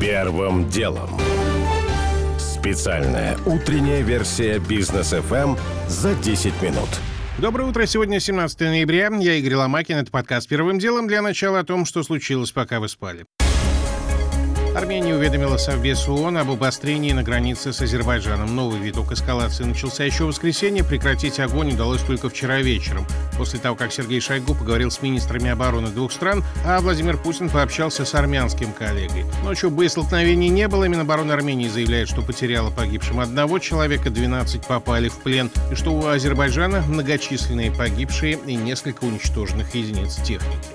Первым делом. Специальная утренняя версия бизнес FM за 10 минут. Доброе утро. Сегодня 17 ноября. Я Игорь Ломакин. Это подкаст «Первым делом» для начала о том, что случилось, пока вы спали. Армения уведомила Совбез ООН об обострении на границе с Азербайджаном. Новый виток эскалации начался еще в воскресенье. Прекратить огонь удалось только вчера вечером, после того, как Сергей Шойгу поговорил с министрами обороны двух стран, а Владимир Путин пообщался с армянским коллегой. Ночью боестолкновений не было. Минобороны Армении заявляет, что потеряла погибшим одного человека, 12 попали в плен, и что у Азербайджана многочисленные погибшие и несколько уничтоженных единиц техники.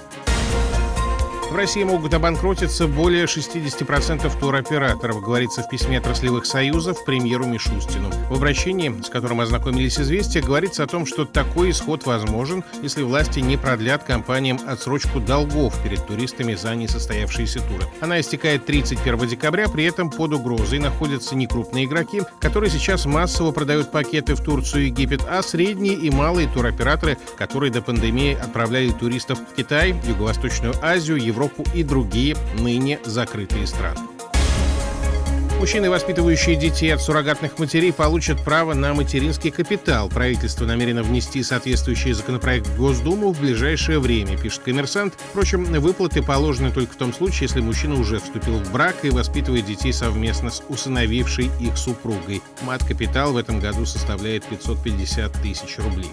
В России могут обанкротиться более 60% туроператоров, говорится в письме отраслевых союзов премьеру Мишустину. В обращении, с которым ознакомились «Известия», говорится о том, что такой исход возможен, если власти не продлят компаниям отсрочку долгов перед туристами за несостоявшиеся туры. Она истекает 31 декабря, при этом под угрозой находятся не крупные игроки, которые сейчас массово продают пакеты в Турцию и Египет, а средние и малые туроператоры, которые до пандемии отправляли туристов в Китай, Юго-Восточную Азию, Европу Европу и другие ныне закрытые страны. Мужчины, воспитывающие детей от суррогатных матерей, получат право на материнский капитал. Правительство намерено внести соответствующий законопроект в Госдуму в ближайшее время, пишет коммерсант. Впрочем, выплаты положены только в том случае, если мужчина уже вступил в брак и воспитывает детей совместно с усыновившей их супругой. Мат-капитал в этом году составляет 550 тысяч рублей.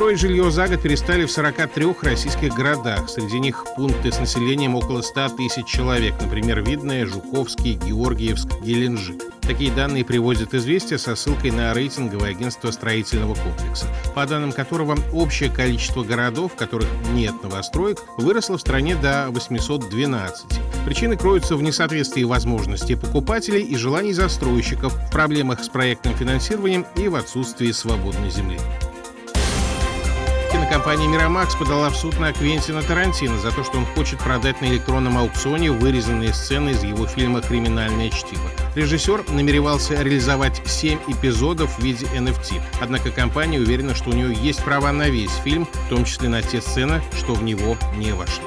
Строить жилье за год перестали в 43 российских городах. Среди них пункты с населением около 100 тысяч человек, например, Видное, Жуковский, Георгиевск, Геленджик. Такие данные приводят известия со ссылкой на рейтинговое агентство строительного комплекса, по данным которого общее количество городов, в которых нет новостроек, выросло в стране до 812. Причины кроются в несоответствии возможностей покупателей и желаний застройщиков, в проблемах с проектным финансированием и в отсутствии свободной земли. Кинокомпания «Мирамакс» подала в суд на Квентина Тарантино за то, что он хочет продать на электронном аукционе вырезанные сцены из его фильма «Криминальное чтиво». Режиссер намеревался реализовать 7 эпизодов в виде NFT, однако компания уверена, что у нее есть права на весь фильм, в том числе на те сцены, что в него не вошли.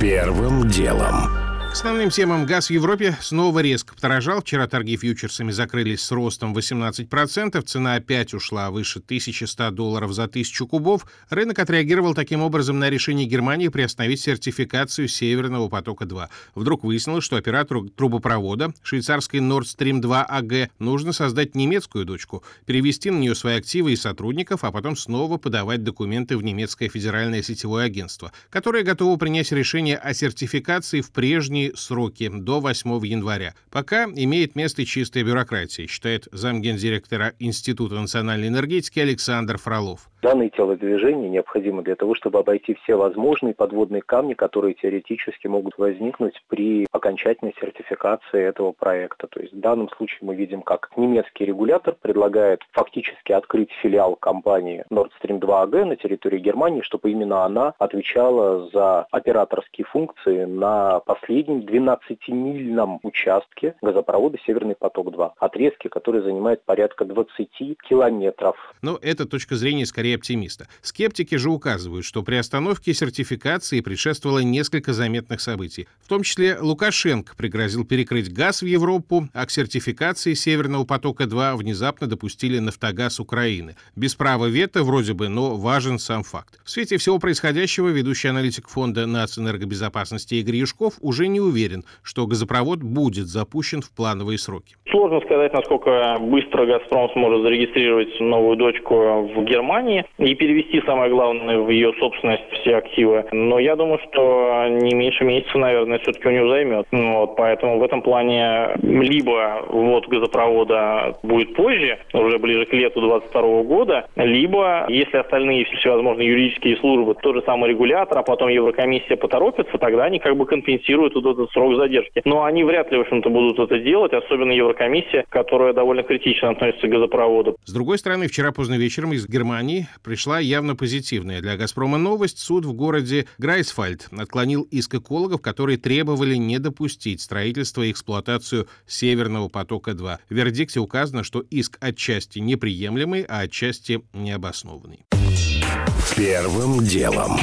Первым делом основным темам газ в Европе снова резко подорожал. Вчера торги фьючерсами закрылись с ростом 18%. Цена опять ушла выше 1100 долларов за тысячу кубов. Рынок отреагировал таким образом на решение Германии приостановить сертификацию Северного потока-2. Вдруг выяснилось, что оператору трубопровода швейцарской Nord Stream 2 AG нужно создать немецкую дочку, перевести на нее свои активы и сотрудников, а потом снова подавать документы в немецкое федеральное сетевое агентство, которое готово принять решение о сертификации в прежние сроки до 8 января. Пока имеет место чистая бюрократия, считает замгендиректора Института национальной энергетики Александр Фролов. Данные телодвижения необходимы для того, чтобы обойти все возможные подводные камни, которые теоретически могут возникнуть при окончательной сертификации этого проекта. То есть в данном случае мы видим, как немецкий регулятор предлагает фактически открыть филиал компании Nord Stream 2 AG на территории Германии, чтобы именно она отвечала за операторские функции на последнем 12-мильном участке газопровода Северный поток-2. Отрезки, которые занимают порядка 20 километров. Но эта точка зрения скорее оптимиста. Скептики же указывают, что при остановке сертификации предшествовало несколько заметных событий. В том числе Лукашенко пригрозил перекрыть газ в Европу, а к сертификации Северного потока-2 внезапно допустили «Нафтогаз Украины». Без права вето вроде бы, но важен сам факт. В свете всего происходящего ведущий аналитик фонда нацэнергобезопасности Игорь Юшков уже не уверен, что газопровод будет запущен в плановые сроки. Сложно сказать, насколько быстро «Газпром» сможет зарегистрировать новую дочку в Германии и перевести, самое главное, в ее собственность все активы. Но я думаю, что не меньше месяца, наверное, все-таки у него займет. Вот, поэтому в этом плане либо ввод газопровода будет позже, уже ближе к лету 2022 года, либо, если остальные всевозможные юридические службы, тот же самый регулятор, а потом Еврокомиссия поторопится, тогда они как бы компенсируют вот этот срок задержки. Но они вряд ли, в общем-то, будут это делать, особенно Еврокомиссия, которая довольно критично относится к газопроводу. С другой стороны, вчера поздно вечером из Германии пришла явно позитивная для «Газпрома» новость. Суд в городе Грайсфальд отклонил иск экологов, которые требовали не допустить строительство и эксплуатацию «Северного потока-2». В вердикте указано, что иск отчасти неприемлемый, а отчасти необоснованный. Первым делом.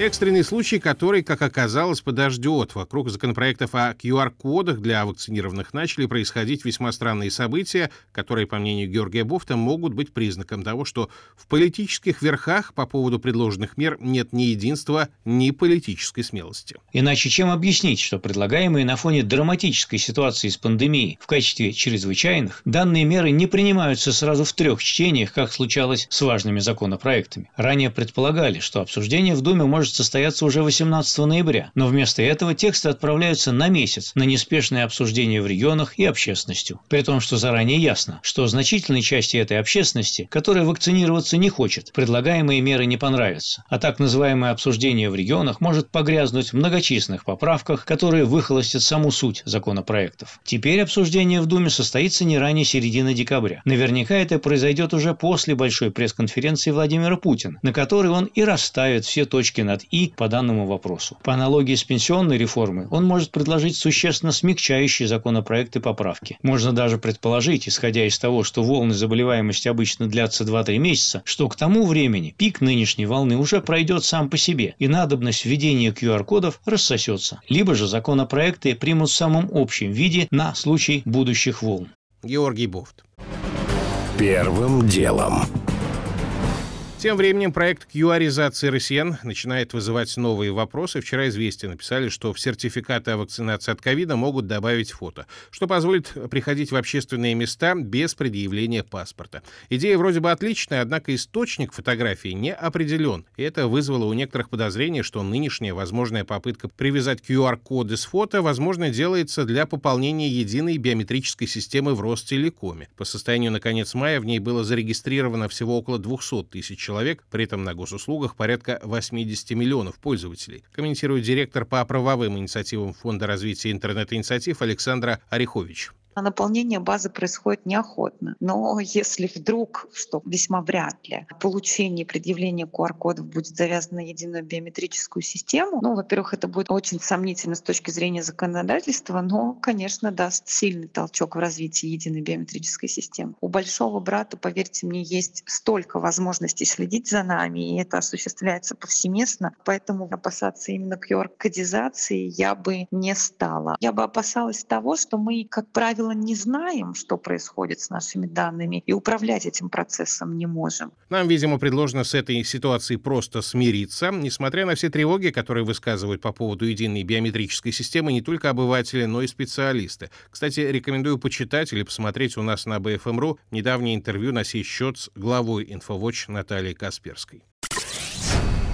Экстренный случай, который, как оказалось, подождет. Вокруг законопроектов о QR-кодах для вакцинированных начали происходить весьма странные события, которые, по мнению Георгия Бофта, могут быть признаком того, что в политических верхах по поводу предложенных мер нет ни единства, ни политической смелости. Иначе чем объяснить, что предлагаемые на фоне драматической ситуации с пандемией в качестве чрезвычайных, данные меры не принимаются сразу в трех чтениях, как случалось с важными законопроектами. Ранее предполагали, что обсуждение в Думе может состояться уже 18 ноября, но вместо этого тексты отправляются на месяц на неспешное обсуждение в регионах и общественностью. При том, что заранее ясно, что значительной части этой общественности, которая вакцинироваться не хочет, предлагаемые меры не понравятся. А так называемое обсуждение в регионах может погрязнуть в многочисленных поправках, которые выхолостят саму суть законопроектов. Теперь обсуждение в Думе состоится не ранее середины декабря. Наверняка это произойдет уже после большой пресс-конференции Владимира Путина, на которой он и расставит все точки над «и» по данному вопросу. По аналогии с пенсионной реформой, он может предложить существенно смягчающие законопроекты поправки. Можно даже предположить, исходя из того, что волны заболеваемости обычно длятся 2-3 месяца, что к тому времени пик нынешней волны уже пройдет сам по себе, и надобность введения QR-кодов рассосется. Либо же законопроекты примут в самом общем виде на случай будущих волн. Георгий Бофт. Первым делом. Тем временем проект QR-изации россиян начинает вызывать новые вопросы. Вчера «Известия» написали, что в сертификаты о вакцинации от ковида могут добавить фото, что позволит приходить в общественные места без предъявления паспорта. Идея вроде бы отличная, однако источник фотографии не определен. И это вызвало у некоторых подозрение, что нынешняя возможная попытка привязать QR-коды с фото, возможно, делается для пополнения единой биометрической системы в Ростелекоме. По состоянию на конец мая в ней было зарегистрировано всего около 200 тысяч человек, при этом на госуслугах порядка 80 миллионов пользователей, комментирует директор по правовым инициативам Фонда развития интернет-инициатив Александра Орехович а наполнение базы происходит неохотно. Но если вдруг, что весьма вряд ли, получение и предъявление QR-кодов будет завязано на единую биометрическую систему, ну, во-первых, это будет очень сомнительно с точки зрения законодательства, но, конечно, даст сильный толчок в развитии единой биометрической системы. У большого брата, поверьте мне, есть столько возможностей следить за нами, и это осуществляется повсеместно, поэтому опасаться именно QR-кодизации я бы не стала. Я бы опасалась того, что мы, как правило, правило, не знаем, что происходит с нашими данными, и управлять этим процессом не можем. Нам, видимо, предложено с этой ситуацией просто смириться, несмотря на все тревоги, которые высказывают по поводу единой биометрической системы не только обыватели, но и специалисты. Кстати, рекомендую почитать или посмотреть у нас на BFM.ru недавнее интервью на сей счет с главой InfoWatch Натальей Касперской.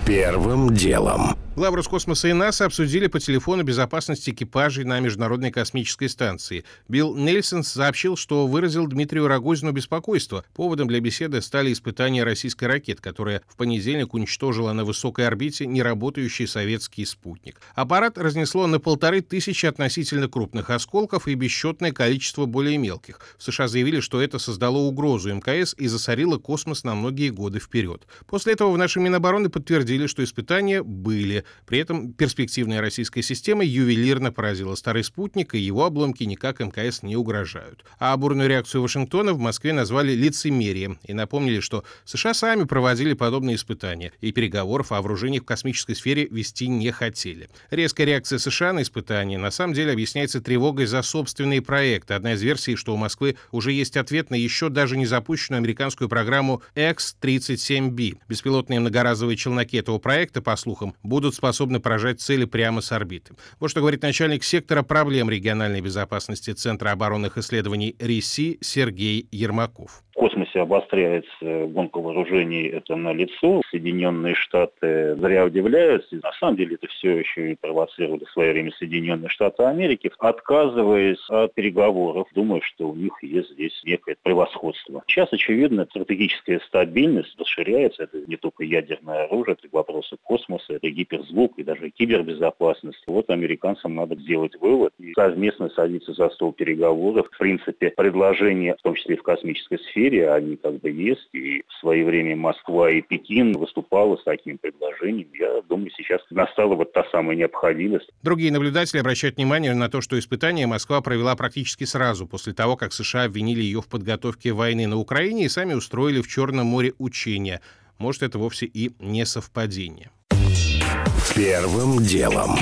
Первым делом. Главы Роскосмоса и НАСА обсудили по телефону безопасность экипажей на Международной космической станции. Билл Нельсон сообщил, что выразил Дмитрию Рогозину беспокойство. Поводом для беседы стали испытания российской ракеты, которая в понедельник уничтожила на высокой орбите неработающий советский спутник. Аппарат разнесло на полторы тысячи относительно крупных осколков и бесчетное количество более мелких. В США заявили, что это создало угрозу МКС и засорило космос на многие годы вперед. После этого в нашей Минобороны подтвердили, что испытания были. При этом перспективная российская система ювелирно поразила старый спутник, и его обломки никак МКС не угрожают. А бурную реакцию Вашингтона в Москве назвали лицемерием и напомнили, что США сами проводили подобные испытания, и переговоров о вооружении в космической сфере вести не хотели. Резкая реакция США на испытания на самом деле объясняется тревогой за собственные проекты. Одна из версий, что у Москвы уже есть ответ на еще даже не запущенную американскую программу X-37B. Беспилотные многоразовые челноки этого проекта, по слухам, будут будут способны поражать цели прямо с орбиты. Вот что говорит начальник сектора проблем региональной безопасности Центра оборонных исследований РИСИ Сергей Ермаков. В космосе обостряется гонка вооружений, это на лицо. Соединенные Штаты зря удивляются. На самом деле это все еще и провоцировали в свое время Соединенные Штаты Америки, отказываясь от переговоров, думая, что у них есть здесь некое превосходство. Сейчас, очевидно, стратегическая стабильность расширяется. Это не только ядерное оружие, это вопросы космоса, это гиперзвук и даже кибербезопасность. Вот американцам надо сделать вывод и совместно садиться за стол переговоров. В принципе, предложение, в том числе и в космической сфере, они как бы есть. И в свое время Москва и Пекин выступала с таким предложением. Я думаю, сейчас настала вот та самая необходимость. Другие наблюдатели обращают внимание на то, что испытания Москва провела практически сразу после того, как США обвинили ее в подготовке войны на Украине и сами устроили в Черном море учения. Может, это вовсе и не совпадение. Первым делом.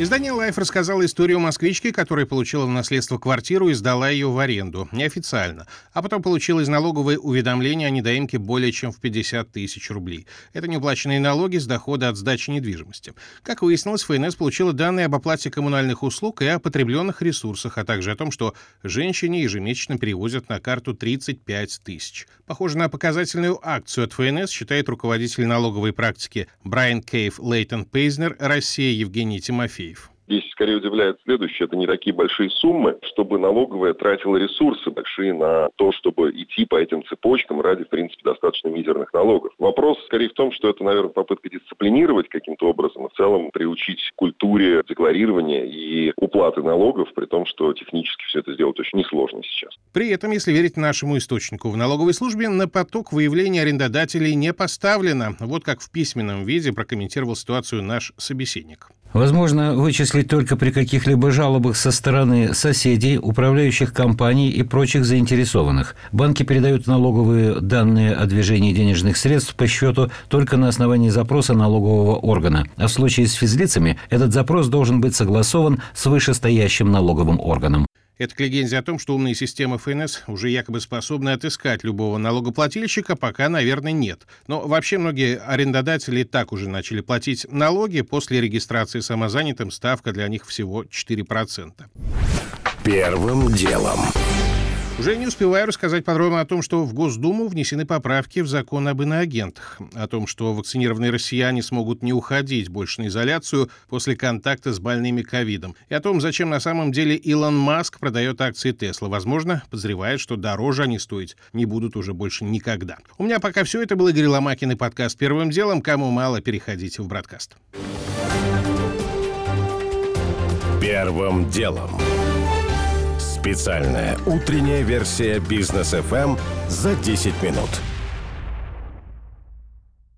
Издание Life рассказало историю москвички, которая получила в наследство квартиру и сдала ее в аренду. Неофициально. А потом получила из налоговой уведомление о недоимке более чем в 50 тысяч рублей. Это неуплаченные налоги с дохода от сдачи недвижимости. Как выяснилось, ФНС получила данные об оплате коммунальных услуг и о потребленных ресурсах, а также о том, что женщине ежемесячно перевозят на карту 35 тысяч. Похоже на показательную акцию от ФНС, считает руководитель налоговой практики Брайан Кейв Лейтон Пейзнер, Россия Евгений Тимофеев. Здесь скорее удивляет следующее. Это не такие большие суммы, чтобы налоговая тратила ресурсы большие на то, чтобы идти по этим цепочкам ради, в принципе, достаточно мизерных налогов. Вопрос скорее в том, что это, наверное, попытка дисциплинировать каким-то образом и в целом приучить к культуре декларирования и уплаты налогов, при том, что технически все это сделать очень несложно сейчас. При этом, если верить нашему источнику, в налоговой службе на поток выявления арендодателей не поставлено. Вот как в письменном виде прокомментировал ситуацию наш собеседник. Возможно вычислить только при каких-либо жалобах со стороны соседей, управляющих компаний и прочих заинтересованных. Банки передают налоговые данные о движении денежных средств по счету только на основании запроса налогового органа. А в случае с физлицами этот запрос должен быть согласован с вышестоящим налоговым органом. Это к легенде о том, что умные системы ФНС уже якобы способны отыскать любого налогоплательщика, пока, наверное, нет. Но вообще многие арендодатели так уже начали платить налоги. После регистрации самозанятым ставка для них всего 4%. Первым делом. Уже не успеваю рассказать подробно о том, что в Госдуму внесены поправки в закон об иноагентах, о том, что вакцинированные россияне смогут не уходить больше на изоляцию после контакта с больными ковидом, и о том, зачем на самом деле Илон Маск продает акции Тесла. Возможно, подозревает, что дороже они стоить не будут уже больше никогда. У меня пока все. Это был Игорь Ломакин и подкаст «Первым делом». Кому мало, переходите в «Браткаст». Первым делом. Специальная утренняя версия бизнес FM за 10 минут.